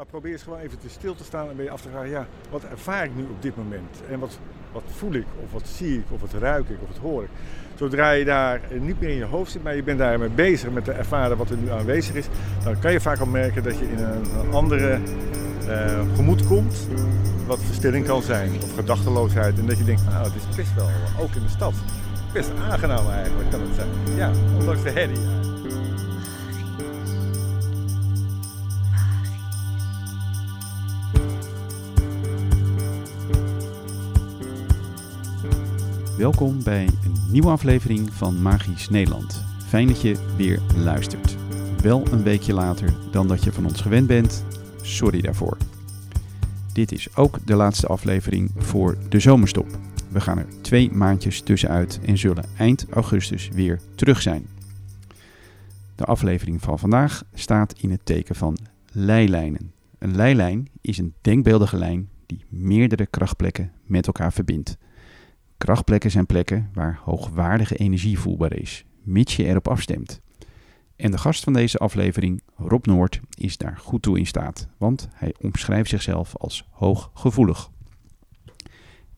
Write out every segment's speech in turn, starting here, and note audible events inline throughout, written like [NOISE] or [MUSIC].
Maar probeer eens gewoon even te stil te staan en ben je af te vragen, ja, wat ervaar ik nu op dit moment? En wat, wat voel ik, of wat zie ik, of wat ruik ik, of wat hoor ik? Zodra je daar niet meer in je hoofd zit, maar je bent daarmee bezig met te ervaren wat er nu aanwezig is, dan kan je vaak al merken dat je in een andere uh, gemoed komt, wat verstilling kan zijn, of gedachteloosheid. En dat je denkt, nou, het is best wel, ook in de stad, best aangenaam eigenlijk kan het zijn. Ja, ondanks de herrie. Welkom bij een nieuwe aflevering van Magisch Nederland. Fijn dat je weer luistert. Wel een weekje later dan dat je van ons gewend bent. Sorry daarvoor. Dit is ook de laatste aflevering voor de zomerstop. We gaan er twee maandjes tussenuit en zullen eind augustus weer terug zijn. De aflevering van vandaag staat in het teken van leilijnen. Een leilijn is een denkbeeldige lijn die meerdere krachtplekken met elkaar verbindt. Krachtplekken zijn plekken waar hoogwaardige energie voelbaar is, mits je erop afstemt. En de gast van deze aflevering, Rob Noord, is daar goed toe in staat, want hij omschrijft zichzelf als hooggevoelig.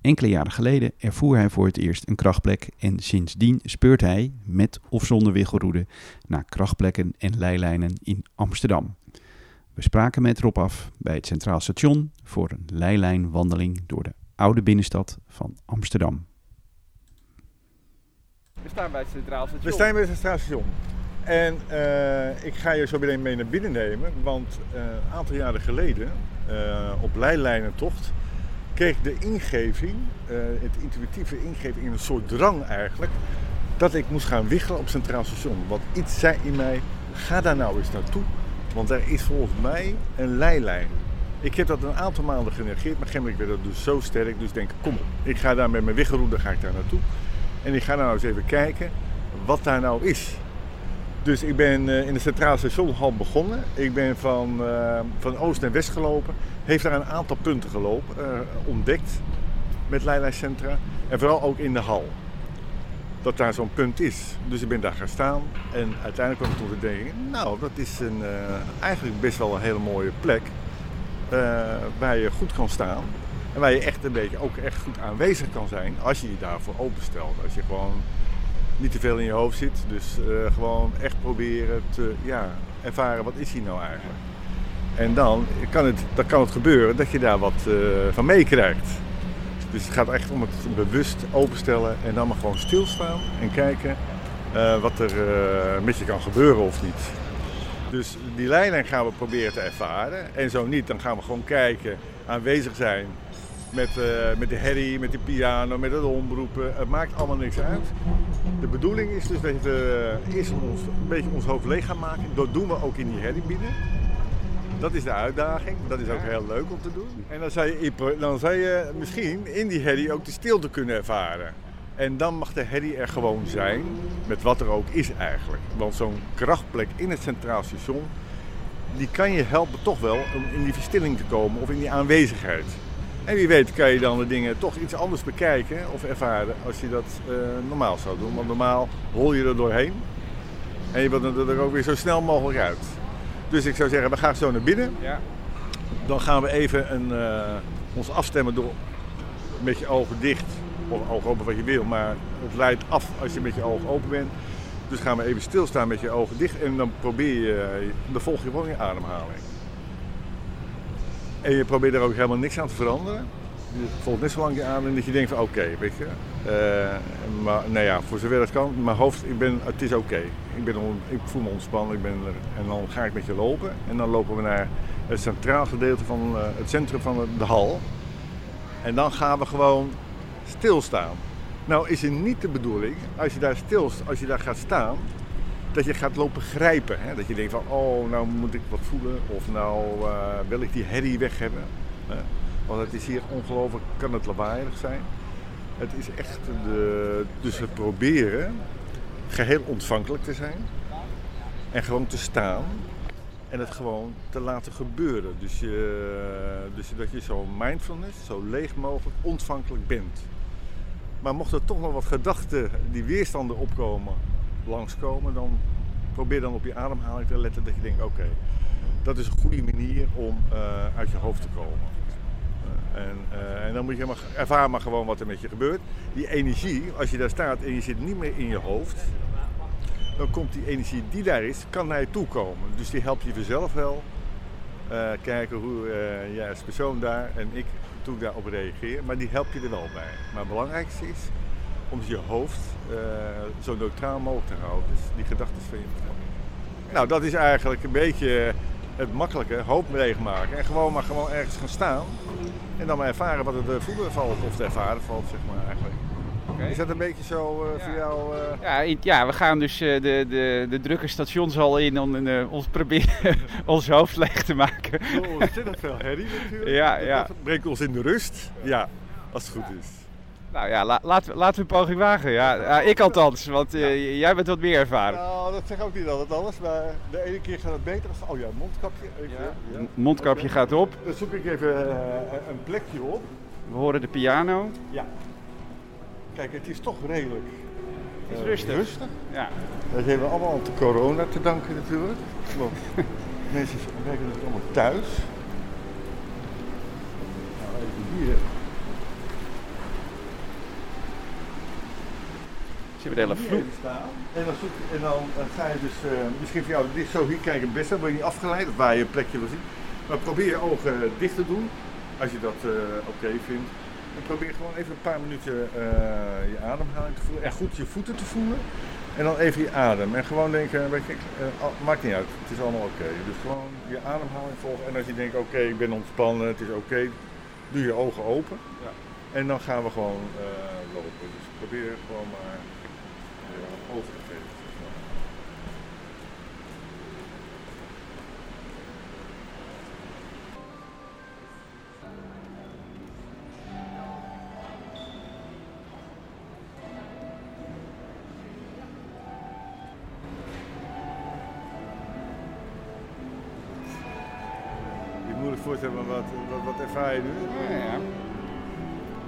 Enkele jaren geleden ervoer hij voor het eerst een krachtplek en sindsdien speurt hij, met of zonder wiggelroede, naar krachtplekken en leilijnen in Amsterdam. We spraken met Rob af bij het Centraal Station voor een leilijnwandeling door de oude binnenstad van Amsterdam. We staan bij het Centraal Station. We staan bij het Centraal Station. En uh, ik ga je zo meteen mee naar binnen nemen, want een aantal jaren geleden, uh, op leilijnentocht, kreeg ik de ingeving, het intuïtieve ingeving in een soort drang eigenlijk, dat ik moest gaan wiggelen op Centraal Station. Want iets zei in mij, ga daar nou eens naartoe, want er is volgens mij een leilijn. Ik heb dat een aantal maanden genegeerd, maar op werd dat dus zo sterk, dus denk kom op, ik ga daar met mijn wiggelroede ga ik daar naartoe. En ik ga nou eens even kijken wat daar nou is. Dus ik ben eh, in de Centraal Stationhal begonnen. Ik ben van, uh, van oost naar west gelopen. Heeft daar een aantal punten gelopen, uh, ontdekt met Leila Centra. En vooral ook in de hal. Dat daar zo'n punt is. Dus ik ben daar gaan staan. En uiteindelijk kwam ik tot de denken, nou dat is een, eigenlijk best wel een hele mooie plek. waar je goed kan staan. En waar je echt een beetje ook echt goed aanwezig kan zijn als je je daarvoor openstelt. Als je gewoon niet te veel in je hoofd zit. Dus uh, gewoon echt proberen te ja, ervaren wat is hier nou eigenlijk. En dan kan het, dan kan het gebeuren dat je daar wat uh, van meekrijgt. Dus het gaat echt om het bewust openstellen en dan maar gewoon stilstaan en kijken uh, wat er met je kan gebeuren of niet. Dus die lijnen gaan we proberen te ervaren. En zo niet, dan gaan we gewoon kijken, aanwezig zijn met, uh, met de herrie, met de piano, met het omroepen. Het maakt allemaal niks uit. De bedoeling is dus dat we eerst ons, een beetje ons hoofd leeg gaan maken. Dat doen we ook in die herrie binnen. Dat is de uitdaging. Dat is ook heel leuk om te doen. En dan zou je, dan zou je misschien in die herrie ook de stilte kunnen ervaren. En dan mag de herrie er gewoon zijn, met wat er ook is eigenlijk. Want zo'n krachtplek in het Centraal Station, die kan je helpen toch wel om in die verstilling te komen of in die aanwezigheid. En wie weet kan je dan de dingen toch iets anders bekijken of ervaren als je dat uh, normaal zou doen. Want normaal hol je er doorheen en je wilt er ook weer zo snel mogelijk uit. Dus ik zou zeggen, we gaan zo naar binnen. Ja. Dan gaan we even een, uh, ons afstemmen door met je ogen dicht. Of ogen open wat je wil, maar het leidt af als je met je ogen open bent. Dus gaan we even stilstaan met je ogen dicht en dan probeer je, dan volg je gewoon je ademhaling. En je probeert er ook helemaal niks aan te veranderen. Je volgt net zo lang aan en dat je denkt van oké, weet je. Uh, maar nou ja, voor zover het kan, mijn hoofd, ik ben, het is oké. Ik Ik, ik voel me ontspannen ik ben en dan ga ik met je lopen. En dan lopen we naar het centraal gedeelte van uh, het centrum van de hal. En dan gaan we gewoon stilstaan. Nou is het niet de bedoeling, als je daar stil, als je daar gaat staan, dat je gaat lopen grijpen. Hè? Dat je denkt van, oh, nou moet ik wat voelen. Of nou uh, wil ik die herrie weg hebben. Want het is hier ongelooflijk, kan het lawaaiig zijn. Het is echt de, dus het proberen geheel ontvankelijk te zijn. En gewoon te staan. En het gewoon te laten gebeuren. Dus, je, dus dat je zo mindfulness, zo leeg mogelijk ontvankelijk bent. Maar mocht er toch nog wat gedachten, die weerstanden opkomen, langskomen, dan probeer dan op je ademhaling te letten dat je denkt, oké, dat is een goede manier om eh, uit je hoofd te komen. Eh, en, eh, en dan moet je maar ervaren maar gewoon wat er met je gebeurt. Die energie, als je daar staat en je zit niet meer in je hoofd, dan komt die energie die daar is, kan naar je toe komen. Dus die helpt je vanzelf wel. Kijken hoe jij als persoon daar en ik toen daarop reageer, maar die helpt je er wel bij. Maar het belangrijkste is om je hoofd eh, zo neutraal mogelijk te houden. Dus die gedachten van je. Nou, dat is eigenlijk een beetje het makkelijke, hoop maken en gewoon maar gewoon ergens gaan staan. En dan maar ervaren wat er te voelen valt, of te ervaren valt, zeg maar eigenlijk. Is dat een beetje zo eh, Ja. voor jou? eh, Ja, ja, we gaan dus eh, de, de, de drukke stationshal in om eh, ons proberen [LAUGHS] ons hoofd leeg te maken. Zo ontzettend veel herrie natuurlijk. Ja, ja. Dat brengt ons in de rust. Ja, als het goed is. Nou ja, la, laten, we- laten we een poging wagen. Ja, Ja, ik althans, want eh, jij bent wat meer ervaren. Nou, dat zeg ook niet altijd alles, maar de ene keer gaat het beter als... Oh ja, mondkapje. Even, Ja. Mondkapje gaat op. Dan zoek ik even eh, een plekje op. We horen de piano. Ja. Kijk, het is toch redelijk Het is eh, rustig. rustig. Ja. Dat hebben we allemaal aan de corona te danken natuurlijk. Want mensen werken natuurlijk allemaal thuis. Nou, even hier. Zien we de hele vloer. En dan, zoek, en dan eh, ga je dus, eh, misschien voor jou, dit, zo hier kijken het beste, word je niet afgeleid of waar je een plekje wil zien. Maar probeer je ogen dicht te doen, als je dat eh, oké vindt. En probeer gewoon even een paar minuten eh, je ademhaling te voelen en goed je voeten te voelen. En dan even je adem. En gewoon denken, weet je, eh, maakt niet uit, het is allemaal oké. Dus gewoon je ademhaling volgen. En als je denkt, oké, ik ben ontspannen, het is oké, doe je ogen open. Ja. En dan gaan we gewoon eh, lopen. Dus probeer gewoon maar over te geven. zeg maar. Je moet je voorstellen, maar wat, wat, wat ervaar je nu? Ja, ja.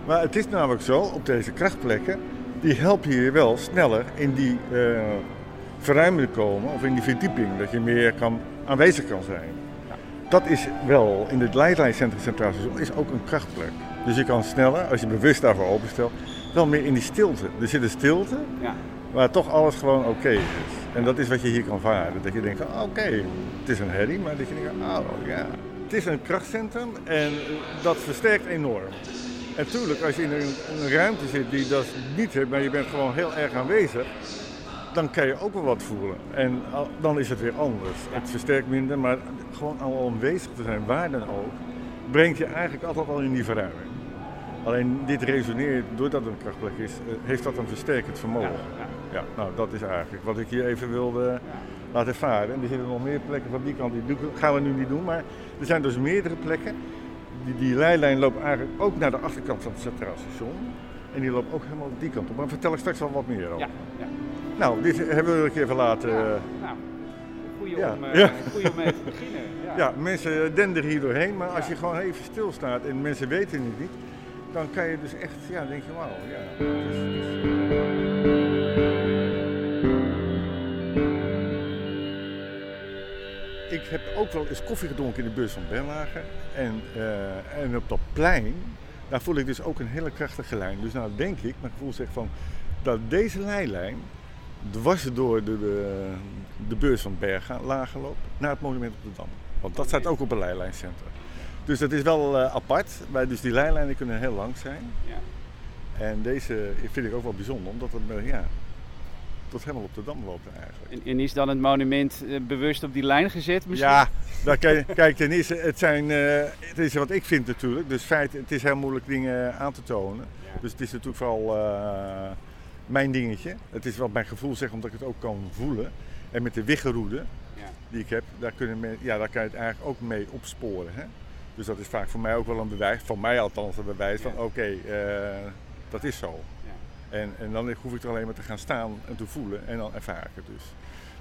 Maar het is namelijk zo, op deze krachtplekken, die helpen je wel sneller in die eh verruiming te komen, of in die verdieping, dat je meer kan, aanwezig kan zijn. Dat is wel, in het Leidlijncentrum Centraal Station, is ook een krachtplek. Dus je kan sneller, als je bewust daarvoor openstelt, wel meer in die stilte. Er zit een stilte, Ja. waar toch alles gewoon oké is. En dat is wat je hier kan varen. Dat je denkt van, oké, het is een herrie, maar dat je denkt, oh ja. Het is een krachtcentrum en dat versterkt enorm. En tuurlijk, als je in een, een ruimte zit die dat niet heeft, maar je bent gewoon heel erg aanwezig, dan kan je ook wel wat voelen. En al- dan is het weer anders. Het versterkt minder, maar gewoon al aanwezig te zijn, waar dan ook, brengt je eigenlijk altijd al in die verruiming. Alleen dit resoneert, doordat het een krachtplek is, eh, heeft dat een versterkend vermogen. Ja, Ja, nou dat is eigenlijk wat ik hier even wilde laten ervaren. En er zitten nog meer plekken van die kant, die gaan we nu niet doen, maar er zijn dus meerdere plekken. Die, die leilijn loopt eigenlijk ook naar de achterkant van het Centraal Station. En die loopt ook helemaal die kant op. Maar vertel ik straks wel wat meer over. Ja, ja. Nou, dit hebben we een keer even laten. Ja, eh, nou, goeie ja. om, eh, Ja. goeie om mee te beginnen. Ja. ja, mensen denderen hier doorheen, maar als je gewoon even stilstaat en mensen weten het niet, dan kan je dus echt, ja, denk je, wauw, ja. Dus, Ik heb ook wel eens koffie gedronken in de bus van Berlage. En, eh, en op dat plein, daar voel ik dus ook een hele krachtige lijn. Dus nou denk ik, mijn gevoel zegt van, dat deze leilijn dwars door de, de, de beurs van Berlage loopt naar het monument op de Dam. Want dat staat ook op een leilijncentrum. Dus dat is wel eh, apart, maar dus die lijnlijnen kunnen heel lang zijn. Ja. En deze vind ik ook wel bijzonder, omdat het eh, ja, tot helemaal op de Dam loopt eigenlijk. En, en is dan het monument eh, bewust op die lijn gezet misschien? Ja, daar kijk, kijk ten eerste, het, zijn, eh, het is wat ik vind natuurlijk. Dus feit, het is heel moeilijk dingen aan te tonen. Ja. Dus het is natuurlijk vooral eh, mijn dingetje. Het is wat mijn gevoel zegt, omdat ik het ook kan voelen. En met de wiggeroede Ja. die ik heb, daar, kunnen men, ja, daar kan je het eigenlijk ook mee opsporen. Hè? Dus dat is vaak voor mij ook wel een bewijs, van mij althans een bewijs van oké, dat is zo. Ja. En, en dan hoef ik er alleen maar te gaan staan en te voelen en dan ervaar ik het dus.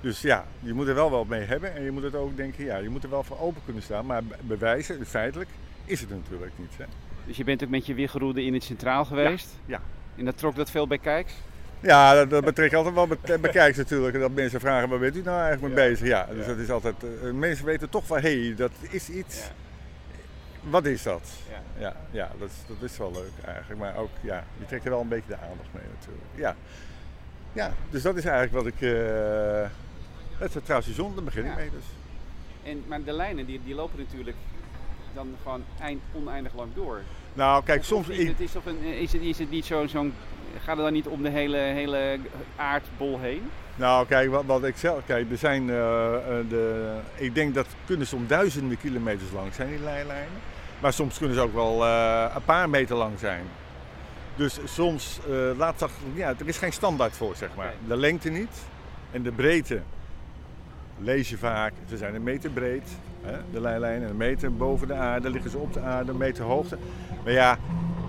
Dus ja, je moet er wel wat mee hebben en je moet het ook denken, ja, je moet er wel voor open kunnen staan. Maar be- bewijzen, feitelijk, is het natuurlijk niet. Hè? Dus je bent ook met je wiggeroede in het centraal geweest? Ja. En dat trok dat veel bij kijks? Ja, dat, dat betrekt altijd wel be- bekijks natuurlijk. Dat mensen vragen, waar bent u nou eigenlijk mee bezig? Ja, dus dat is altijd... eh, mensen weten toch van, hé, hey, dat is iets. Wat is dat? Ja. Ja, ja dat, is, dat is wel leuk eigenlijk. Maar ook, ja, je trekt er wel een beetje de aandacht mee natuurlijk. Ja, ja dus dat is eigenlijk wat ik... eh het is het Traalstation, daar begin ik Ja. mee dus. En, maar de lijnen die, die lopen natuurlijk dan gewoon eind, oneindig lang door. Nou, kijk, Of- soms... ik- het is, toch een, is, het, is het niet zo- zo'n... gaat het dan niet om de hele, hele aardbol heen? Nou, kijk, wat, wat ik zelf. Kijk, er zijn. eh, eh, de, ik denk dat kunnen soms duizenden kilometers lang zijn, die leilijnen. Maar soms kunnen ze ook wel eh, een paar meter lang zijn. Dus soms, eh laat dat, ja, er is geen standaard voor, zeg maar. De lengte niet en de breedte lees je vaak. Ze zijn een meter breed, hè, de leilijnen, een meter boven de aarde, liggen ze op de aarde, een meter hoogte. Maar ja,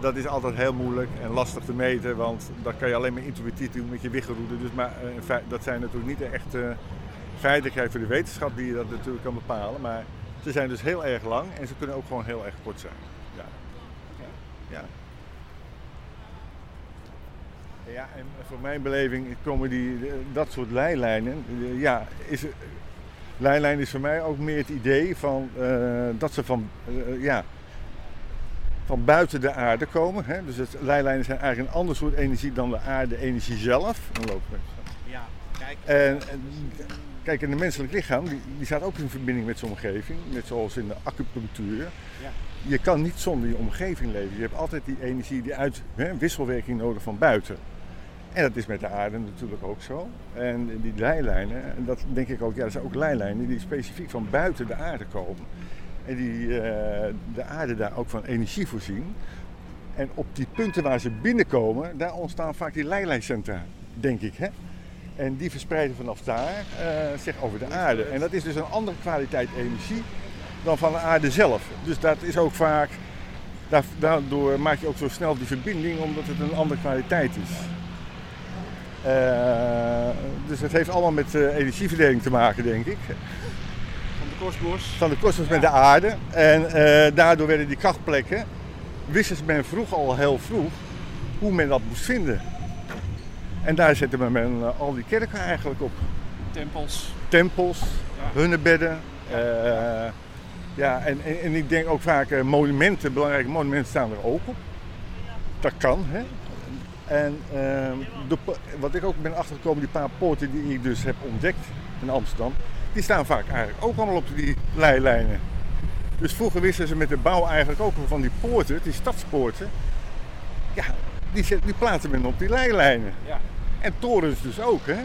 dat is altijd heel moeilijk en lastig te meten, want dat kan je alleen maar intuïtief doen met je wiggelroede. Dus, maar eh, dat zijn natuurlijk niet de echte feitelijkheid voor de wetenschap die je dat natuurlijk kan bepalen. Maar ze zijn dus heel erg lang en ze kunnen ook gewoon heel erg kort zijn. Ja. Ja. Ja, en voor mijn beleving komen die, dat soort leilijnen, eh, ja, is, leilijn is voor mij ook meer het idee van eh, dat ze van, eh, ja, van buiten de aarde komen. Hè? Dus het, leilijnen zijn eigenlijk een ander soort energie dan de aarde-energie zelf. Ja, kijk. En, en kijk, en het menselijk lichaam die, die staat ook in verbinding met zijn omgeving, net zoals in de acupunctuur. Ja. Je kan niet zonder je omgeving leven. Je hebt altijd die energie, die uit, hè, wisselwerking nodig van buiten. En dat is met de aarde natuurlijk ook zo. En die leilijnen, en dat denk ik ook, ja, dat zijn ook leilijnen die specifiek van buiten de aarde komen. En die eh, de aarde daar ook van energie voorzien. En op die punten waar ze binnenkomen, daar ontstaan vaak die leilijncentra, denk ik. Hè? En die verspreiden vanaf daar eh, zich over de aarde. En dat is dus een andere kwaliteit energie dan van de aarde zelf. Dus dat is ook vaak, daar- daardoor maak je ook zo snel die verbinding, omdat het een andere kwaliteit is. Eh, dus het heeft allemaal met eh, energieverdeling te maken, denk ik. Van de kosmos. Van de kosmos met de aarde. En daardoor werden die krachtplekken, wist men vroeg al heel vroeg hoe men dat moest vinden. En daar zette men eh, al die kerken eigenlijk op. Tempels. Tempels, Ja. hunnebedden. eh, ja, en, en, en ik denk ook vaak eh, monumenten, belangrijke monumenten staan er ook op. Dat kan, hè. En ehm, de, wat ik ook ben achtergekomen, die paar poorten die ik dus heb ontdekt in Amsterdam, die staan vaak eigenlijk ook allemaal op die leilijnen. Dus vroeger wisten ze met de bouw eigenlijk ook van die poorten, die stadspoorten, ja, die, zet- die plaatsen men op die leilijnen. Ja. En torens dus ook, hè.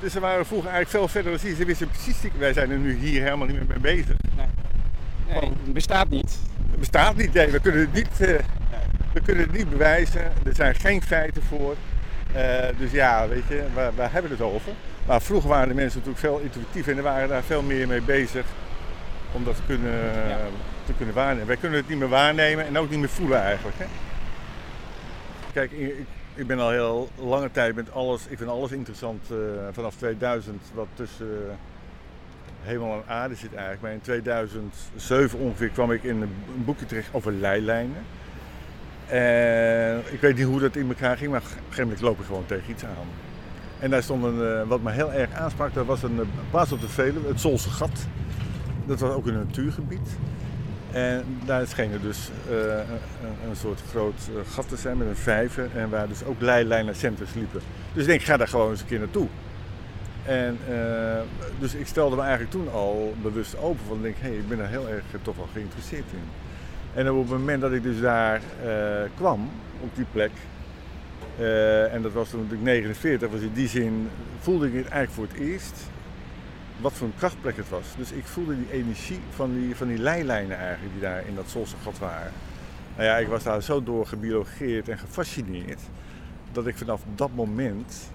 Dus ze waren vroeger eigenlijk veel verder dan hier. Ze wisten precies, wij zijn er nu hier helemaal niet meer mee bezig. Nee, het bestaat niet. Het bestaat niet, nee, we kunnen het niet, eh, we kunnen het niet bewijzen. Er zijn geen feiten voor. Eh, dus ja, weet je, waar, waar hebben we het over? Maar vroeger waren de mensen natuurlijk veel intuïtiever en er waren daar veel meer mee bezig om dat te kunnen, Ja. te kunnen waarnemen. Wij kunnen het niet meer waarnemen en ook niet meer voelen eigenlijk. Hè? Kijk, ik, ik- ben al heel lange tijd met alles, ik vind alles interessant eh, vanaf 2000 wat tussen eh, hemel en aarde zit eigenlijk. Maar in 2007 ongeveer kwam ik in een boekje terecht over leilijnen. En ik weet niet hoe dat in elkaar ging, maar op een gegeven moment loop ik gewoon tegen iets aan. En daar stond een, eh, wat me heel erg aansprak, dat was een eh, plaats op de Veluwe, het Zolse Gat. Dat was ook een natuurgebied. En daar schenen dus eh, een, soort groot eh, gat te zijn met een vijver en waar dus ook leilijnencenters liepen. Dus ik denk, ga daar gewoon eens een keer naartoe. En eh, dus ik stelde me eigenlijk toen al bewust open van, ik denk, hé, hey, ik ben daar heel erg toch wel geïnteresseerd in. En op het moment dat ik dus daar kwam, op die plek, en dat was toen ik 49 was, in die zin voelde ik het eigenlijk voor het eerst wat voor een krachtplek het was. Dus ik voelde die energie van die, van die leilijnen eigenlijk die daar in dat Zolse gat waren. Nou ja, ik was daar zo door gebiologeerd en gefascineerd dat ik vanaf dat moment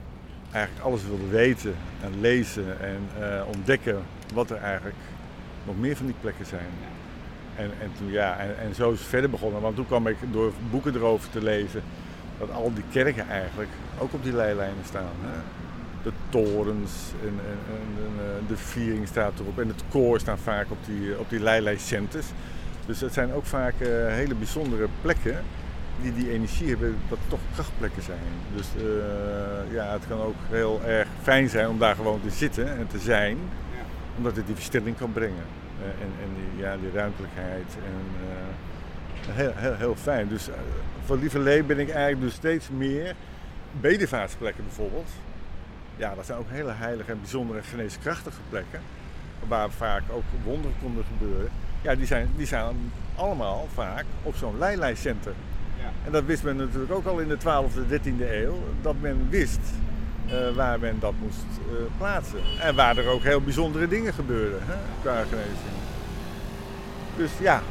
eigenlijk alles wilde weten en lezen en eh, ontdekken wat er eigenlijk nog meer van die plekken zijn. En, en toen ja, en, en zo is het verder begonnen. Want toen kwam ik door boeken erover te lezen dat al die kerken eigenlijk ook op die leilijnen staan. Hè? De torens en, en, en, eh, de viering staat erop en het koor staat vaak op die, op die leilijncenters. Dus het zijn ook vaak eh, hele bijzondere plekken die die energie hebben, dat toch krachtplekken zijn. Dus eh, ja, het kan ook heel erg fijn zijn om daar gewoon te zitten en te zijn, omdat het die verstilling kan brengen. En en die, ja, die ruimtelijkheid. En, heel, heel, heel fijn. Dus voor Lieverlee ben ik eigenlijk dus steeds meer bedevaartsplekken bijvoorbeeld. Ja, dat zijn ook hele heilige en bijzondere geneeskrachtige plekken. Waar vaak ook wonderen konden gebeuren. Ja, die zijn, die zijn allemaal vaak op zo'n leilijstcenter. Ja. En dat wist men natuurlijk ook al in de 12e, 13e eeuw. Dat men wist uh, waar men dat moest uh, plaatsen. En waar er ook heel bijzondere dingen gebeurden hè, qua genezing. Dus ja,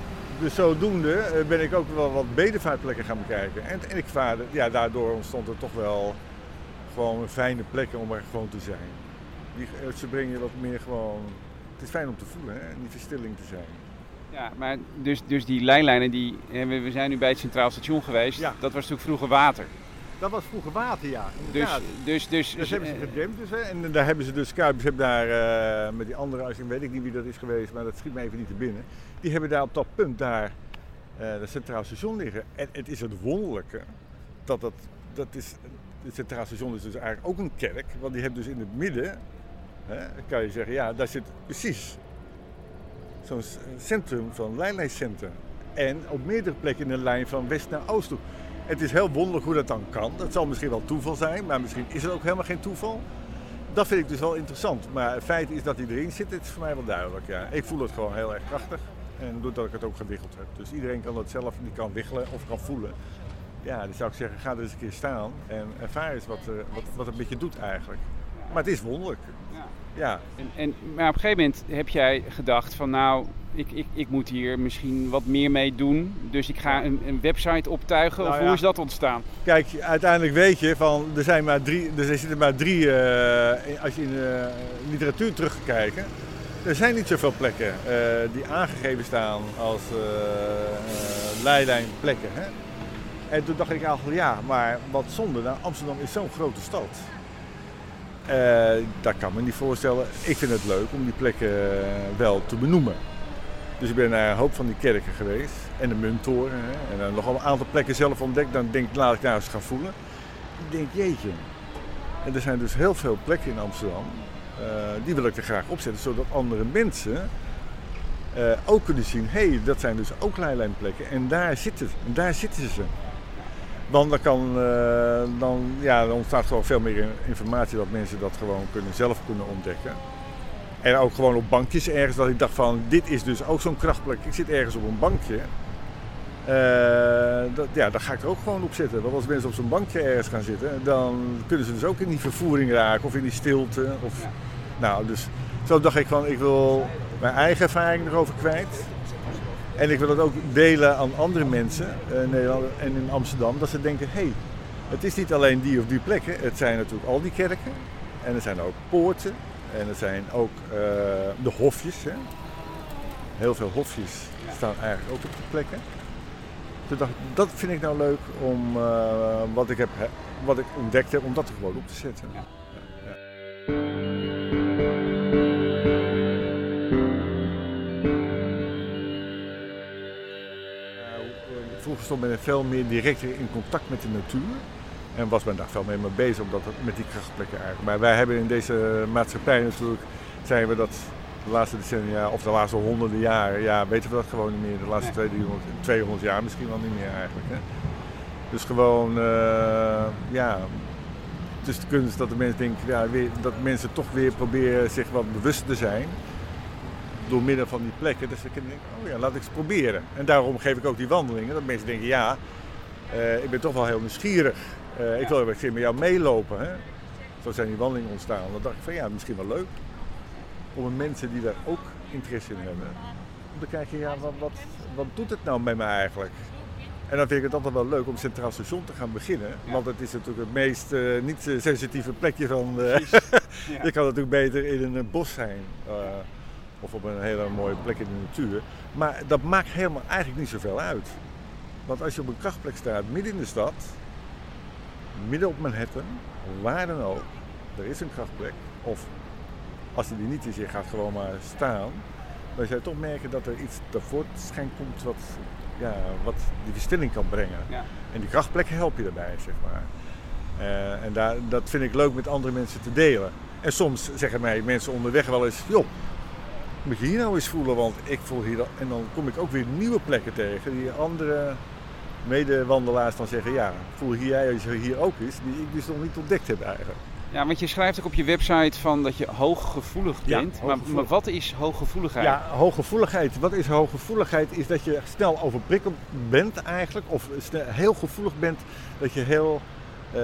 dus zodoende uh, ben ik ook wel wat bedevaartplekken gaan bekijken. En, en ik vaarde, ja, daardoor ontstond er toch wel gewoon fijne plekken om er gewoon te zijn. Die, ze brengen wat meer gewoon. Het is fijn om te voelen hè, en die verstilling te zijn. Ja, maar dus, dus die lijnlijnen, die, we zijn nu bij het Centraal Station geweest. Ja. Dat was natuurlijk vroeger water. Dat was vroeger water, ja. Dus, dus, dus, Dat hebben ze gedempt dus, hè. En daar hebben ze dus, Kuipers hebben daar uh, met die andere uitzending, weet ik niet wie dat is geweest, maar dat schiet me even niet te binnen. Die hebben daar op dat punt daar uh, het Centraal Station liggen. En het is het wonderlijke dat dat, dat is, het Centraal Station is dus eigenlijk ook een kerk, want die heeft dus in het midden, hè, kan je zeggen, ja, daar zit precies zo'n centrum van lijnlijstcentrum. En op meerdere plekken in de lijn van west naar oost toe. Het is heel wonderlijk hoe dat dan kan. Dat zal misschien wel toeval zijn, maar misschien is het ook helemaal geen toeval. Dat vind ik dus wel interessant. Maar het feit is dat hij erin zit, het is voor mij wel duidelijk. Ja. Ik voel het gewoon heel erg krachtig. En doordat ik het ook gewikkeld heb. Dus iedereen kan dat zelf, die kan wiggelen of kan voelen. Ja, dan zou ik zeggen, ga er eens een keer staan en ervaar eens wat, wat, wat het met je doet eigenlijk. Maar het is wonderlijk. Ja. Ja. En, en, maar op een gegeven moment heb jij gedacht van nou, ik, ik, ik moet hier misschien wat meer mee doen. Dus ik ga een, een website optuigen. Nou of ja. hoe is dat ontstaan? Kijk, uiteindelijk weet je van er zijn maar drie, er zitten maar drie, uh, als je in de literatuur terug gaat kijken. Er zijn niet zoveel plekken uh, die aangegeven staan als leilijnplekken. Hè? En toen dacht ik eigenlijk, ja, maar wat zonde. Nou, Amsterdam is zo'n grote stad. Uh, dat kan me niet voorstellen. Ik vind het leuk om die plekken wel te benoemen. Dus ik ben naar een hoop van die kerken geweest. En de munttoren. Hè? En dan nog een aantal plekken zelf ontdekt. Dan denk ik, laat ik nou eens gaan voelen. Ik denk, jeetje. En er zijn dus heel veel plekken in Amsterdam. Die wil ik er graag opzetten. Zodat andere mensen ook kunnen zien. Hé, hey, dat zijn dus ook leilijnplekken. En daar zitten, en daar zitten ze. Want dan, kan, uh, dan, ja, dan ontstaat gewoon veel meer informatie dat mensen dat gewoon kunnen, zelf kunnen ontdekken. En ook gewoon op bankjes ergens, dat ik dacht van, dit is dus ook zo'n krachtplek. Ik zit ergens op een bankje. Uh, dat, ja, daar ga ik er ook gewoon op zitten. Want als mensen op zo'n bankje ergens gaan zitten, dan kunnen ze dus ook in die vervoering raken of in die stilte. Of, ja. Nou, dus zo dacht ik van, ik wil mijn eigen ervaring erover kwijt. En ik wil het ook delen aan andere mensen uh, in Nederland en in Amsterdam. Dat ze denken, hé, hey, het is niet alleen die of die plekken. Het zijn natuurlijk al die kerken. En er zijn ook poorten. En er zijn ook uh, de hofjes. Hè. Heel veel hofjes staan eigenlijk ook op die plekken. Toen dacht dat vind ik nou leuk om uh, wat, ik heb, wat ik ontdekt heb, om dat er gewoon op te zetten. Stond men veel meer direct in contact met de natuur. En was men daar veel meer mee bezig omdat met die krachtplekken eigenlijk. Maar wij hebben in deze maatschappij natuurlijk, zijn we dat de laatste decennia of de laatste honderden jaren, ja, weten we dat gewoon niet meer. De laatste 200, 200 jaar misschien wel niet meer eigenlijk. Hè? Dus gewoon, uh, ja, het is de kunst dat de mensen denken, ja, weer, dat mensen toch weer proberen zich wat bewust te zijn. Door middel van die plekken. Dus ik denk, oh ja, laat ik eens proberen. En daarom geef ik ook die wandelingen. Dat mensen denken, ja, uh, ik ben toch wel heel nieuwsgierig. Uh, ik wil keer met jou meelopen. Hè? Zo zijn die wandelingen ontstaan. Dan dacht ik van ja, misschien wel leuk. Om mensen die daar ook interesse in hebben. Om te kijken, ja, wat, wat, wat doet het nou met mij eigenlijk? En dan vind ik het altijd wel leuk om Centraal Station te gaan beginnen. Ja. Want het is natuurlijk het meest uh, niet sensitieve plekje van... Uh, [LAUGHS] ja. je kan natuurlijk beter in een bos zijn. Uh, of op een hele mooie plek in de natuur. Maar dat maakt helemaal eigenlijk niet zoveel uit. Want als je op een krachtplek staat, midden in de stad, midden op Manhattan, waar dan ook, er is een krachtplek. Of als die niet is, je gaat gewoon maar staan. Dan zou je toch merken dat er iets tevoorschijn komt wat ja, wat die verstilling kan brengen. Ja. En die krachtplekken help je daarbij, zeg maar. Eh, en daar, dat vind ik leuk met andere mensen te delen. En soms zeggen mij mensen onderweg wel eens, joh, moet je hier nou eens voelen, want ik voel hier... al-" En dan kom ik ook weer nieuwe plekken tegen die andere medewandelaars dan zeggen, ja, voel hier jij als je hier ook is, die ik dus nog niet ontdekt heb eigenlijk. Ja, want je schrijft ook op je website van dat je hooggevoelig bent. maar, hooggevoelig. maar wat is hooggevoeligheid? Ja, hooggevoeligheid. Wat is hooggevoeligheid? Is dat je snel overprikkeld bent eigenlijk. Of heel gevoelig bent. Dat je heel eh,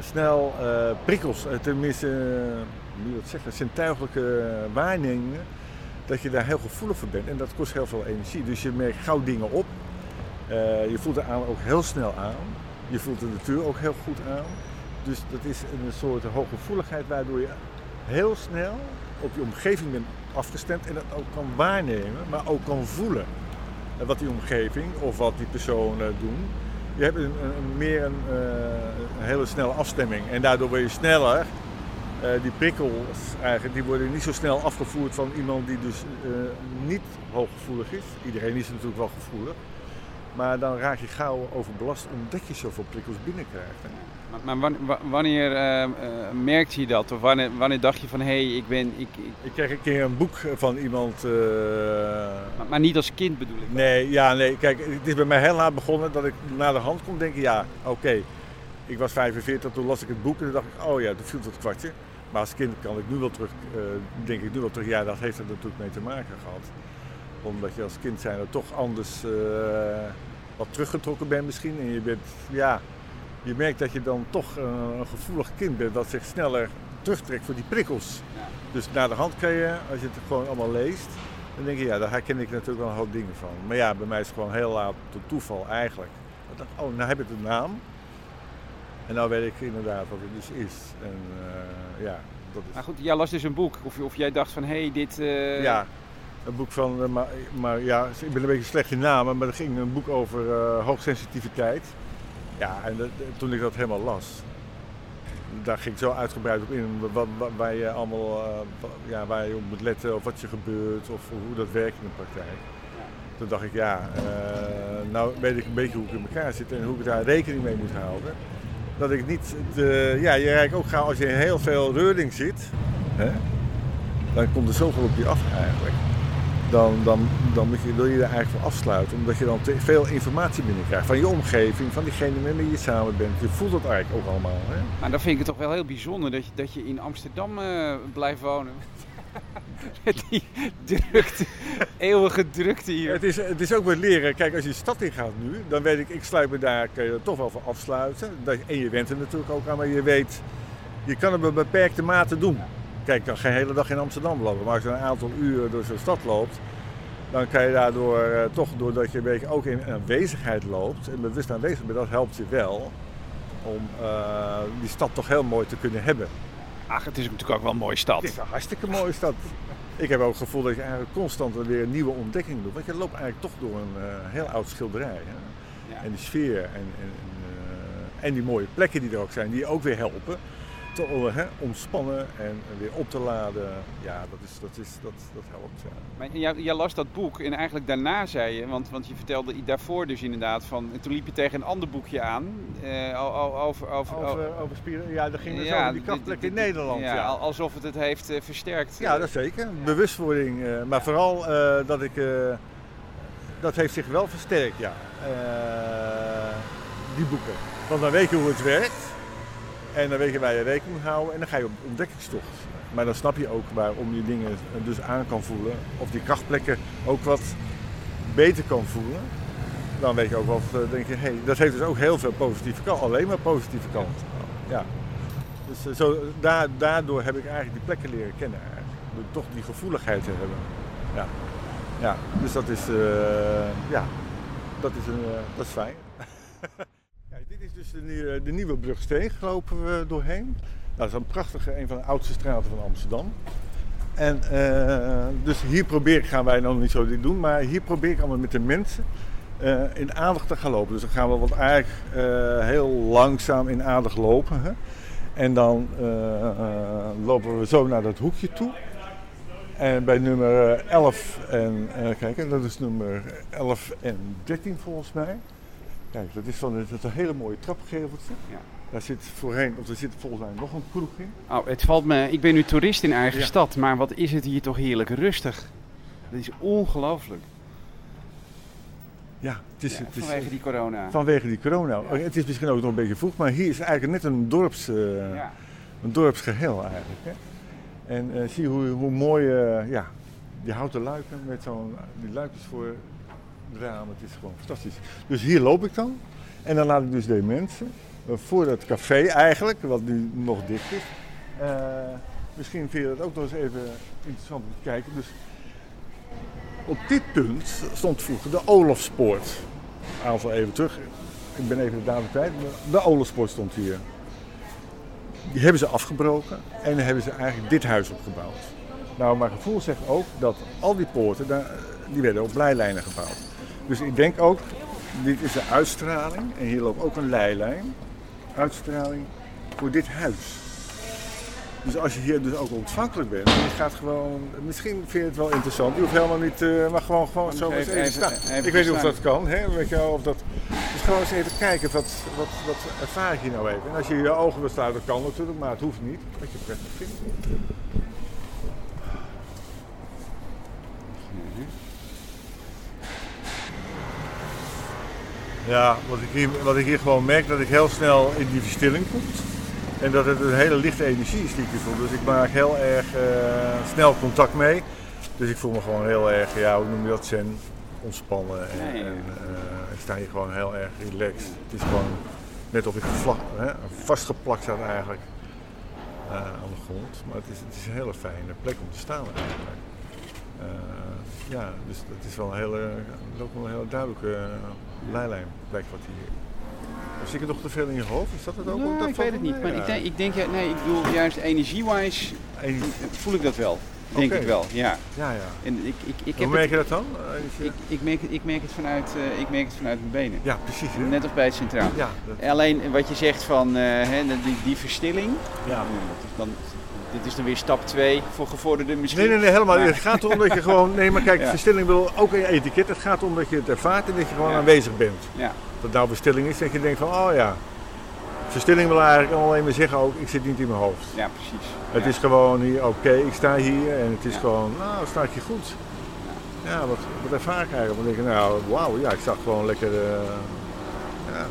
snel eh, prikkels, eh, tenminste, uh, dat zeggen, zintuigelijke waarnemingen. Dat je daar heel gevoelig voor bent. En dat kost heel veel energie. Dus je merkt gauw dingen op. Eh, je voelt de aan ook heel snel aan. Je voelt de natuur ook heel goed aan. Dus dat is een soort hooggevoeligheid waardoor je heel snel op je omgeving bent afgestemd en dat ook kan waarnemen, maar ook kan voelen. Eh, Wat die omgeving of wat die personen doen. Je hebt een, meer een, eh, een hele snelle afstemming en daardoor word je sneller. Eh, die prikkels eigenlijk, die worden niet zo snel afgevoerd van iemand die dus eh, niet hooggevoelig is. Iedereen is natuurlijk wel gevoelig. Maar dan raak je gauw overbelast omdat je zoveel prikkels binnenkrijgt. hè. Maar, maar wan- wa- wanneer eh, eh, merkte je dat? Of wanneer, wanneer dacht je van hé, hey, ik ben. Ik, ik- Ik kreeg een keer een boek van iemand. maar, maar niet als kind bedoel ik. Nee, ja, nee. Kijk, het is bij mij heel laat begonnen dat ik naar de hand kon denken, ja, oké. Ik was 45, toen las ik het boek en toen dacht ik, oh ja, toen viel het kwartje. Maar als kind kan ik nu wel terug, eh, denk ik nu wel terug, ja, dat heeft er natuurlijk mee te maken gehad. Omdat je als kind zijn er toch anders eh, wat teruggetrokken bent misschien. En je bent, ja, je merkt dat je dan toch een gevoelig kind bent dat zich sneller terugtrekt voor die prikkels. Ja. Dus naar de hand kan je, als je het gewoon allemaal leest, dan denk je, ja, daar herken ik natuurlijk wel een hoop dingen van. Maar ja, bij mij is het gewoon heel laat door toeval eigenlijk. Ik dacht, oh, nou heb ik een naam. En nou weet ik inderdaad wat het dus is. En eh, ja, dat is... Maar goed, jij las dus een boek. Of, of jij dacht van hé, hey, dit. eh, Ja, een boek van, eh, maar, maar ja, ik ben een beetje slecht in namen, maar er ging een boek over hoogsensitiviteit. Ja, en dat- toen ik dat helemaal las, daar ging ik zo uitgebreid op in, wat, wat- waar je allemaal, ja, waar je op moet letten of wat je gebeurt of hoe dat werkt in de praktijk. Toen dacht ik, ja, nou weet ik een beetje hoe ik in elkaar zit en hoe ik daar rekening mee moet houden. Dat ik niet, de, ja, je rijdt ook gauw als je in heel veel reuring zit, hè, dan komt er zoveel op je af eigenlijk. Dan, dan, dan moet je, wil je er eigenlijk voor afsluiten, omdat je dan te veel informatie binnenkrijgt van je omgeving, van diegene met wie je samen bent. Je voelt dat eigenlijk ook allemaal. Hè? Maar dan vind ik het toch wel heel bijzonder dat je, dat je in Amsterdam eh, blijft wonen. [LAUGHS] [LAUGHS] Met die drukte, eeuwige drukte hier. Het, is, het is ook weer leren. Kijk, als je de stad in gaat nu, dan weet ik, ik sluit me daar, kan je er toch wel voor afsluiten. Dat, en je went er natuurlijk ook aan, maar je weet, je kan het op beperkte mate doen. Kijk, je kan geen hele dag in Amsterdam lopen, maar als je een aantal uren door zo'n stad loopt, dan kan je daardoor eh, toch, doordat je een beetje ook in aanwezigheid loopt en bewust aanwezig bent, dat helpt je wel om eh, die stad toch heel mooi te kunnen hebben. Ach, het is natuurlijk ook wel een mooie stad. Het is een hartstikke mooie stad. Ik heb ook het gevoel dat je eigenlijk constant weer nieuwe ontdekking doet. Want je loopt eigenlijk toch door een eh, heel oud schilderij. Hè? Ja. En die sfeer en, en, en, eh, en die mooie plekken die er ook zijn, die je ook weer helpen. Te eh, hè, ontspannen en weer op te laden. Ja, dat, is, dat, is, dat, dat helpt. Ja. Maar jij, jij las dat boek en eigenlijk daarna zei je, want, want je vertelde daarvoor dus inderdaad van, en toen liep je tegen een ander boekje aan. eh, over, over, Over, over spieren, ja, dat ging dus Ja, over die krachtplekken in Nederland. Ja, Ja, al- alsof het het heeft eh, versterkt. Ja, dat zeker. Bewustwording. eh, maar vooral eh, dat ik. eh, dat heeft zich wel versterkt, ja. Eh, die boeken. Want dan weet je hoe het werkt. En dan weet je waar je rekening moet houden. En dan ga je op ontdekkingstocht. Maar dan snap je ook waarom je dingen dus aan kan voelen. Of die krachtplekken ook wat beter kan voelen. Dan weet je ook of, eh, denk je, hey, dat heeft dus ook heel veel positieve kant. Alleen maar positieve kant. Ja. Dus eh, zo, daar, daardoor heb ik eigenlijk die plekken leren kennen. Eigenlijk. Toch die gevoeligheid te hebben. Ja. Ja, dus dat is, eh, ja, dat is, een, dat is fijn. [LAUGHS] is de, nieuwe- de nieuwe Brugsteeg, lopen we doorheen. Nou, dat is een prachtige, een van de oudste straten van Amsterdam. En eh, dus hier probeer ik, gaan wij nog niet zo dit doen, maar hier probeer ik allemaal met de mensen eh, in aandacht te gaan lopen. Dus dan gaan we wat eigenlijk eh, heel langzaam in aandacht lopen. Hè? En dan eh, eh, lopen we zo naar dat hoekje toe. En bij nummer eh, 11 en, eh kijk, dat is nummer 11 en 13 volgens mij. Kijk, dat is van dat is een hele mooie trapgeveltje. Ja. Daar zit voorheen, of er zit volgens mij nog een kroeg in. Oh, het valt me. Ik ben nu toerist in eigen Ja. stad, maar wat is het hier toch heerlijk rustig. Dat is ongelooflijk. Ja, het is, Ja, het is vanwege die corona. vanwege die corona. Het is misschien ook nog een beetje vroeg, maar hier is eigenlijk net een, dorps, eh, Ja. een dorpsgeheel eigenlijk. Hè? En eh, zie hoe, hoe mooi, eh, ja, die houten luiken met zo'n, die luikjes voor raam, het is gewoon fantastisch. Dus hier loop ik dan en dan laat ik dus de mensen eh, voor dat café eigenlijk, wat nu nog dicht is. eh, misschien vind je dat ook nog eens even interessant om te kijken. Dus op dit punt stond vroeger de Olofspoort. Een aantal even terug. Ik ben even de datum kwijt. De Olofspoort stond hier. Die hebben ze afgebroken en hebben ze eigenlijk dit huis opgebouwd. Nou, mijn gevoel zegt ook dat al die poorten, daar, die werden op leilijnen gebouwd. Dus ik denk ook, dit is de uitstraling en hier loopt ook een leilijn. Uitstraling voor dit huis. Dus als je hier dus ook ontvankelijk bent, en je gaat gewoon, misschien vind je het wel interessant. Je hoeft helemaal niet, eh, maar gewoon, gewoon zo eens Even- staan. ik weet niet of dat kan, hè? Weet je wel, of dat, dus gewoon eens even kijken, wat, wat, wat ervaar ik hier nou even. En als je je ogen wil sluiten, dat kan natuurlijk, maar het hoeft niet. Wat je prettig vindt. Ja, wat ik, hier, wat ik hier gewoon merk, dat ik heel snel in die verstilling kom. En dat het een hele lichte energie is die ik hier voel. Dus ik maak heel erg eh, snel contact mee. Dus ik voel me gewoon heel erg, ja, hoe noem je dat, zen, ontspannen. En, en eh, ik sta hier gewoon heel erg relaxed. Het is gewoon net of ik vla- hè, vastgeplakt zat eigenlijk eh, aan de grond. Maar het is, het is een hele fijne plek om te staan eigenlijk. Eh, ja, dus het is wel een hele, ook wel een hele duidelijke uh, leilijnplek wat hier. Zit ik nog te veel in je hoofd? Is dat het ook? Nou, dat ik weet het niet. Maar ik Ja. denk, ik denk, ja, nee, ik bedoel juist energie-wise En- voel ik dat wel. Denk Oké. ik wel, ja. Ja, ja. En ik, ik, ik, Hoe heb merk het, je dat dan? Eh, ik, ik, merk, het- ik, merk het vanuit, eh, ik merk het vanuit mijn benen. Ja, precies. Hè? Net als bij het centraal. Ja, dat- Alleen wat je zegt van eh, hè, die, die verstilling, ja. dat is dan, dit is dan weer stap 2 voor gevorderden misschien. Nee, nee, nee, helemaal niet. Maar- Het gaat erom dat je gewoon. Nee, maar kijk, [LAUGHS] Ja. verstilling wil ook een etiket. Het gaat om dat je het ervaart en dat je gewoon Ja. aanwezig bent. Ja, dat nou verstilling is, dat je denkt van, oh ja. Verstilling wil eigenlijk alleen maar zeggen ook, ik zit niet in mijn hoofd. ja precies. Het is gewoon hier, oké, ik sta hier en het is gewoon, nou, sta ik hier goed. Ja, wat, wat ervaar ik eigenlijk? Dan denk ik, nou, wauw, ja, ik sta gewoon lekker, eh, ja.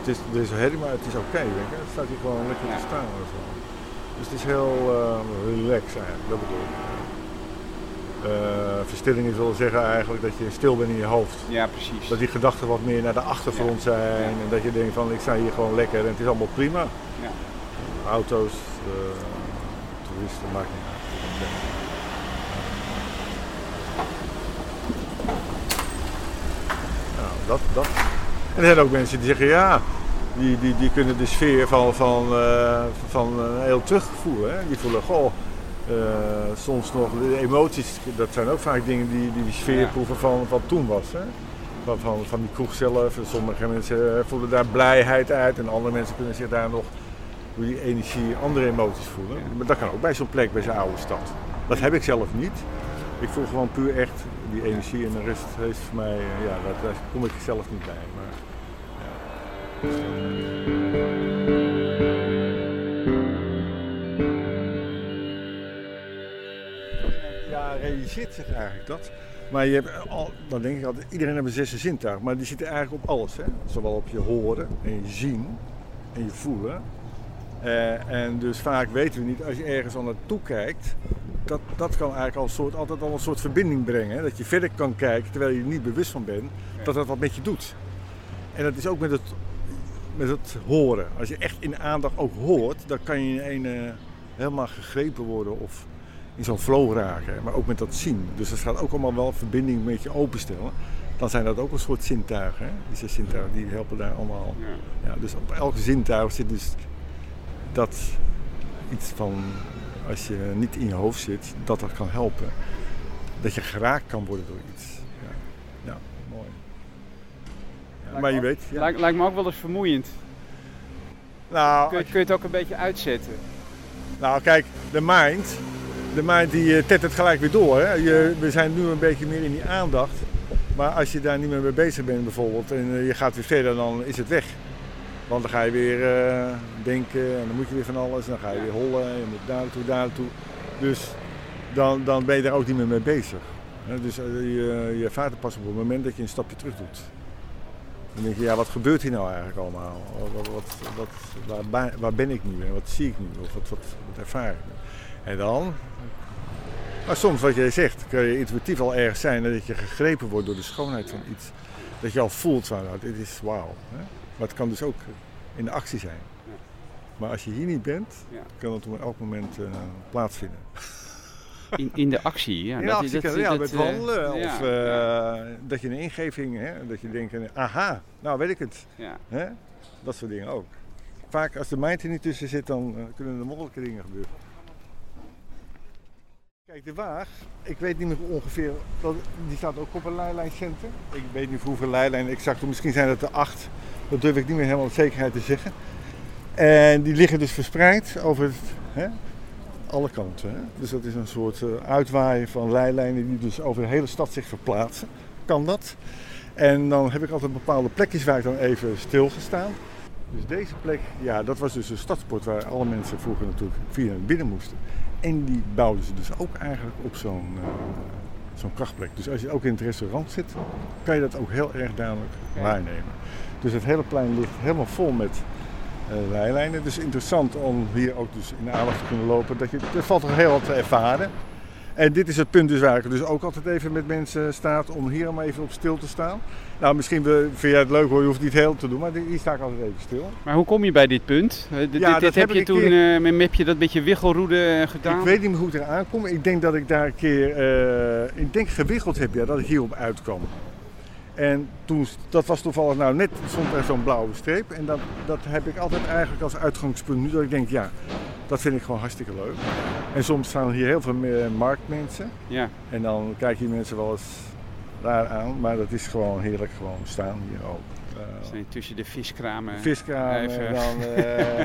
Het is, er is herrie, maar het is oké, weet je. Het staat hier gewoon lekker te staan. of zo. Dus het is heel eh relaxed eigenlijk, dat bedoel ik. Eh, verstilling wil zeggen eigenlijk dat je stil bent in je hoofd. Ja, precies. Dat die gedachten wat meer naar de achtergrond zijn Ja. en dat je denkt van ik sta hier gewoon lekker en het is allemaal prima. Ja. Auto's, eh, toeristen, maakt niet uit. Nou, dat, dat. En er zijn ook mensen die zeggen ja, die, die, die kunnen de sfeer van, van, eh, van eh, heel terugvoelen. Hè? Die voelen, goh, eh, soms nog de emoties, dat zijn ook vaak dingen die die, die sfeer Ja. proeven van wat toen was. Hè? Van, van, van die kroeg zelf. Sommige mensen voelen daar blijheid uit en andere mensen kunnen zich daar nog door die energie andere emoties voelen. Ja. Maar dat kan ook bij zo'n plek, bij zo'n oude stad. Dat heb ik zelf niet. Ik voel gewoon puur echt die energie en de rest heeft voor mij, ja, daar, daar kom ik zelf niet bij. Maar, ja. realiseert zich eigenlijk dat. Maar je hebt al, dan denk ik altijd, iedereen heeft een zesde zintuig, maar die zitten eigenlijk op alles. Hè? Zowel op je horen en je zien en je voelen. Eh, en dus vaak weten we niet, als je ergens al naartoe kijkt, dat, dat kan eigenlijk al een soort, altijd al een soort verbinding brengen. Hè? Dat je verder kan kijken terwijl je er niet bewust van bent, dat dat wat met je doet. En dat is ook met het, met het horen. Als je echt in aandacht ook hoort, dan kan je in een eh, helemaal gegrepen worden of in zo'n flow raken. Maar ook met dat zien. Dus dat gaat ook allemaal wel verbinding met je openstellen. Dan zijn dat ook een soort zintuigen. Hè? Die zes zintuigen die helpen daar allemaal. Ja. Dus op elke zintuig zit dus dat iets van, als je niet in je hoofd zit, dat dat kan helpen. Dat je geraakt kan worden door iets. Ja, ja mooi. Ja, maar je weet, ja. Lijkt, lijkt me ook wel eens vermoeiend. nou, Kun, je- kun je het ook een beetje uitzetten? nou kijk, de mind, de mind die eh, tettert gelijk weer door. Hè? Je, we zijn nu een beetje meer in die aandacht. Maar als je daar niet meer mee bezig bent bijvoorbeeld en eh, je gaat weer verder, dan is het weg. Want dan ga je weer eh, denken en dan moet je weer van alles. En dan ga je weer hollen en je moet daar naartoe, daar naartoe. Dus dan, dan ben je daar ook niet meer mee bezig. Dus je, je ervaart het pas op het moment dat je een stapje terug doet. Dan denk je, ja, wat gebeurt hier nou eigenlijk allemaal? Wat, wat, wat, waar, waar ben ik nu en wat zie ik nu? Of wat, wat, wat ervaar ik nu? En dan, maar soms wat jij zegt, kun je intuïtief al ergens zijn dat je gegrepen wordt door de schoonheid van iets. Dat je al voelt van, nou, dit is wauw. hè. Maar het kan dus ook in de actie zijn. Maar als je hier niet bent, kan het op elk moment eh, plaatsvinden. [LAUGHS] In, in de actie, ja. in dat- actie dat- ja, dat, met eh, wandelen. ja, of ja, eh, dat je een ingeving, hè, dat je denkt, aha, nou weet ik het. Hè? Dat soort dingen ook. Vaak als de mind er niet tussen zit, dan eh, kunnen er mogelijke dingen gebeuren. Kijk, de Waag, ik weet niet meer ongeveer, die staat ook op een leilijncentrum. Ik weet niet hoeveel leilijnen exact, misschien zijn het er acht. Dat durf ik niet meer helemaal met zekerheid te zeggen. En die liggen dus verspreid over het, hè, alle kanten. Hè? Dus dat is een soort eh, uitwaaien van leilijnen die dus over de hele stad zich verplaatsen. Kan dat? En dan heb ik altijd bepaalde plekjes waar ik dan even stilgestaan. Dus deze plek, ja, dat was dus een stadsport waar alle mensen vroeger natuurlijk via naar binnen moesten. En die bouwden ze dus ook eigenlijk op zo'n eh, zo'n krachtplek. Dus als je ook in het restaurant zit, kan je dat ook heel erg duidelijk waarnemen. Dus het hele plein ligt helemaal vol met eh rijlijnen. Dus interessant om hier ook dus in de aandacht te kunnen lopen. Dat je, er valt toch heel wat te ervaren. En dit is het punt dus waar ik dus ook altijd even met mensen staat om hier om even op stil te staan. Nou, misschien vind jij het leuk hoor, je hoeft niet heel te doen, maar hier sta ik altijd even stil. Maar hoe kom je bij dit punt? Eh, dit- dit, heb je toen, keer- eh, met- heb je dat beetje wiggelroede gedaan? Ik weet niet meer hoe ik eraan kom. Ik denk dat ik daar een keer, eh, ik denk gewiggeld heb, ja, dat ik hierop uitkwam. En toen, dat was toevallig nou net, stond er zo'n blauwe streep. En dat, dat heb ik altijd eigenlijk als uitgangspunt nu, dat ik denk, ja, dat vind ik gewoon hartstikke leuk. En soms staan hier heel veel meer marktmensen. Ja, En dan kijken die mensen wel eens raar aan, maar dat is gewoon heerlijk gewoon staan hier ook. Eh, dus tussen de viskramen. Viskraam Even- en dan. [LAUGHS] eh,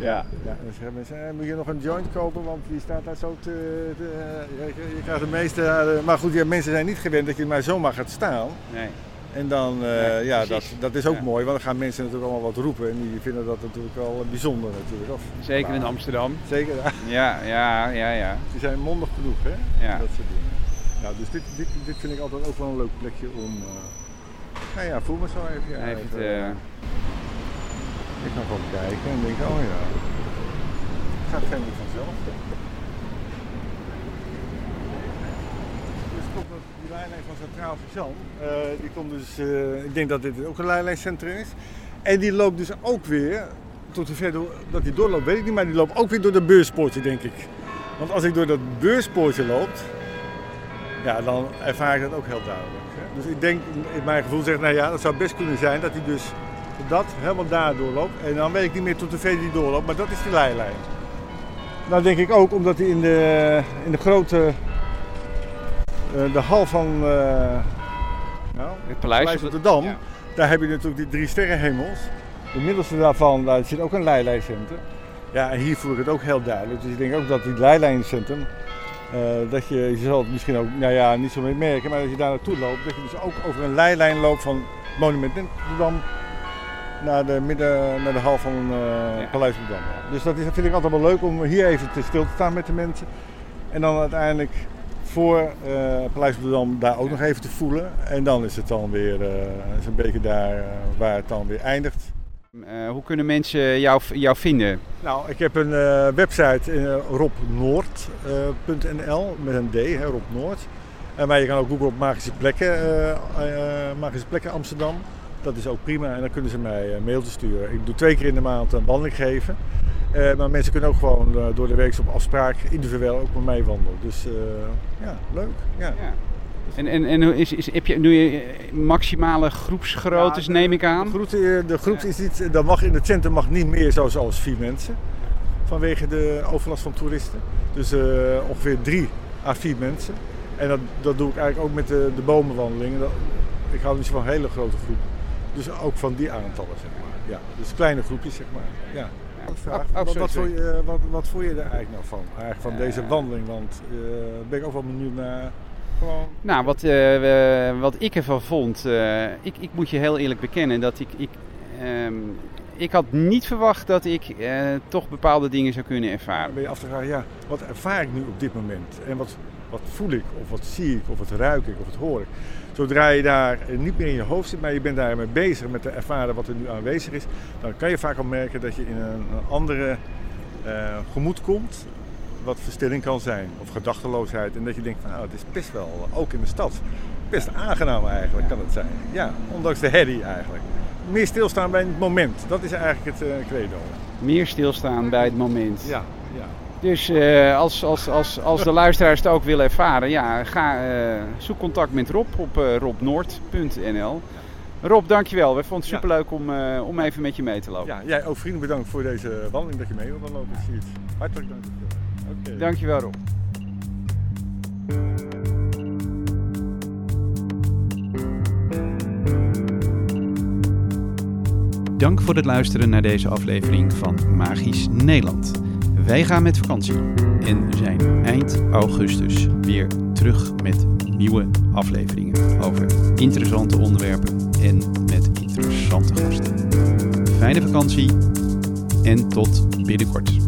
ja, ja, dan zeggen mensen: eh, moet je nog een joint kopen, want die staat daar zo te. te je, je krijgt de meeste. maar goed, ja, mensen zijn niet gewend dat je maar zomaar gaat staan. Nee. En dan, Ja, ja, dat, dat is ook Ja. mooi, want dan gaan mensen natuurlijk allemaal wat roepen en die vinden dat natuurlijk wel bijzonder natuurlijk. Of, Zeker in Amsterdam. Zeker, ja. Ja, ja, ja, ja. die zijn mondig genoeg, hè? Ja. Dat soort dingen. Nou, dus dit, dit, dit vind ik altijd ook wel een leuk plekje om. Nou ja, voel me zo even. Ja, Even, even, eh, ik kan gewoon kijken en denken, oh ja. Het gaat helemaal vanzelf. Dus komt dat die lijnlijn van Centraal Station, eh, die komt dus, eh, ik denk dat dit ook een lijnlijncentrum is. En die loopt dus ook weer, tot zover dat die doorloopt weet ik niet, maar die loopt ook weer door de beurspoortje denk ik. Want als ik door dat beurspoortje loop, ja, dan ervaar ik dat ook heel duidelijk. Dus ik denk, in mijn gevoel zegt, nou ja, dat zou best kunnen zijn dat hij dus dat helemaal daar doorloopt. En dan weet ik niet meer tot hoever die doorloopt, maar dat is die leilijn. Nou denk ik ook, omdat hij in de, in de grote, eh, de hal van eh, nou, Het paleis. Paleis op de Dam, Ja. daar heb je natuurlijk die drie sterrenhemels. De middelste daarvan, daar zit ook een leilijncentrum. Ja, en hier voel ik het ook heel duidelijk. Dus ik denk ook dat die leilijncentrum, eh, dat je, je zal het misschien ook, nou ja, niet zo mee merken, maar dat je daar naartoe loopt, dat je dus ook over een leilijn loopt van Monument Dam naar de, midden, naar de hal van Ja. Paleis op de Dam. Dus dat is, vind ik altijd wel leuk om hier even te stil te staan met de mensen. En dan uiteindelijk voor eh, Paleis op de Dam daar ook nog even te voelen. En dan is het dan weer is een beetje daar waar het dan weer eindigt. Eh, hoe kunnen mensen jou, jou vinden? Nou, ik heb een eh, website uh, robnoord.nl met een D, hè, Rob Noord. En maar je kan ook googlen op magische plekken, eh, eh, magische plekken Amsterdam. Dat is ook prima en dan kunnen ze mij een mailtje sturen. Ik doe twee keer in de maand een wandeling geven. Eh, maar mensen kunnen ook gewoon eh, door de week op afspraak individueel ook met mij wandelen. Dus eh, ja, leuk. Ja. Ja. En, en, en hoe is, is, heb je nu eh, maximale groepsgroottes, Ja, de- neem ik aan? De groep, de groep is dat mag in het centrum mag niet meer zo zoals vier mensen. Vanwege de overlast van toeristen. Dus eh, ongeveer drie à vier mensen. En dat, dat doe ik eigenlijk ook met de, de bomenwandelingen. Dat, ik hou niet van hele grote groepen. Dus ook van die aantallen, zeg maar. Ja, dus kleine groepjes, zeg maar. Ja. Vraag. Oh, oh, wat, vond je, eh, wat, wat vond je er eigenlijk nou van? Eigenlijk van deze Eh. wandeling? Want eh ben ik ook wel benieuwd naar. Gewoon. Nou, wat, eh, wat ik ervan vond, eh, ik, ik moet je heel eerlijk bekennen dat ik, ik, ehm, ik had niet verwacht dat ik eh, toch bepaalde dingen zou kunnen ervaren. ben je af te vragen, ja, wat ervaar ik nu op dit moment? En wat, wat voel ik? Of wat zie ik? Of wat ruik ik? Of wat hoor ik? Zodra je daar niet meer in je hoofd zit, maar je bent daarmee bezig met te ervaren wat er nu aanwezig is, dan kan je vaak al merken dat je in een, andere gemoed komt, wat verstilling kan zijn, of gedachteloosheid. En dat je denkt van, nou, het is best wel, ook in de stad, best aangenaam eigenlijk kan het zijn. Ja, ondanks de herrie eigenlijk. Meer stilstaan bij het moment, dat is eigenlijk het eh, credo. Meer stilstaan bij het moment. Ja, ja. Dus eh, als, als, als, als de luisteraars het ook willen ervaren, ja, ga, eh, zoek contact met Rob op eh, robnoord.nl. Rob, dankjewel. We vonden het superleuk om, eh, om even met je mee te lopen. Ja, jij ook vrienden bedankt voor deze wandeling dat je mee wilde lopen. Hartelijk dank. Dankjewel Rob. Dank voor het luisteren naar deze aflevering van Magisch Nederland. Wij gaan met vakantie en zijn eind augustus weer terug met nieuwe afleveringen over interessante onderwerpen en met interessante gasten. Fijne vakantie en tot binnenkort.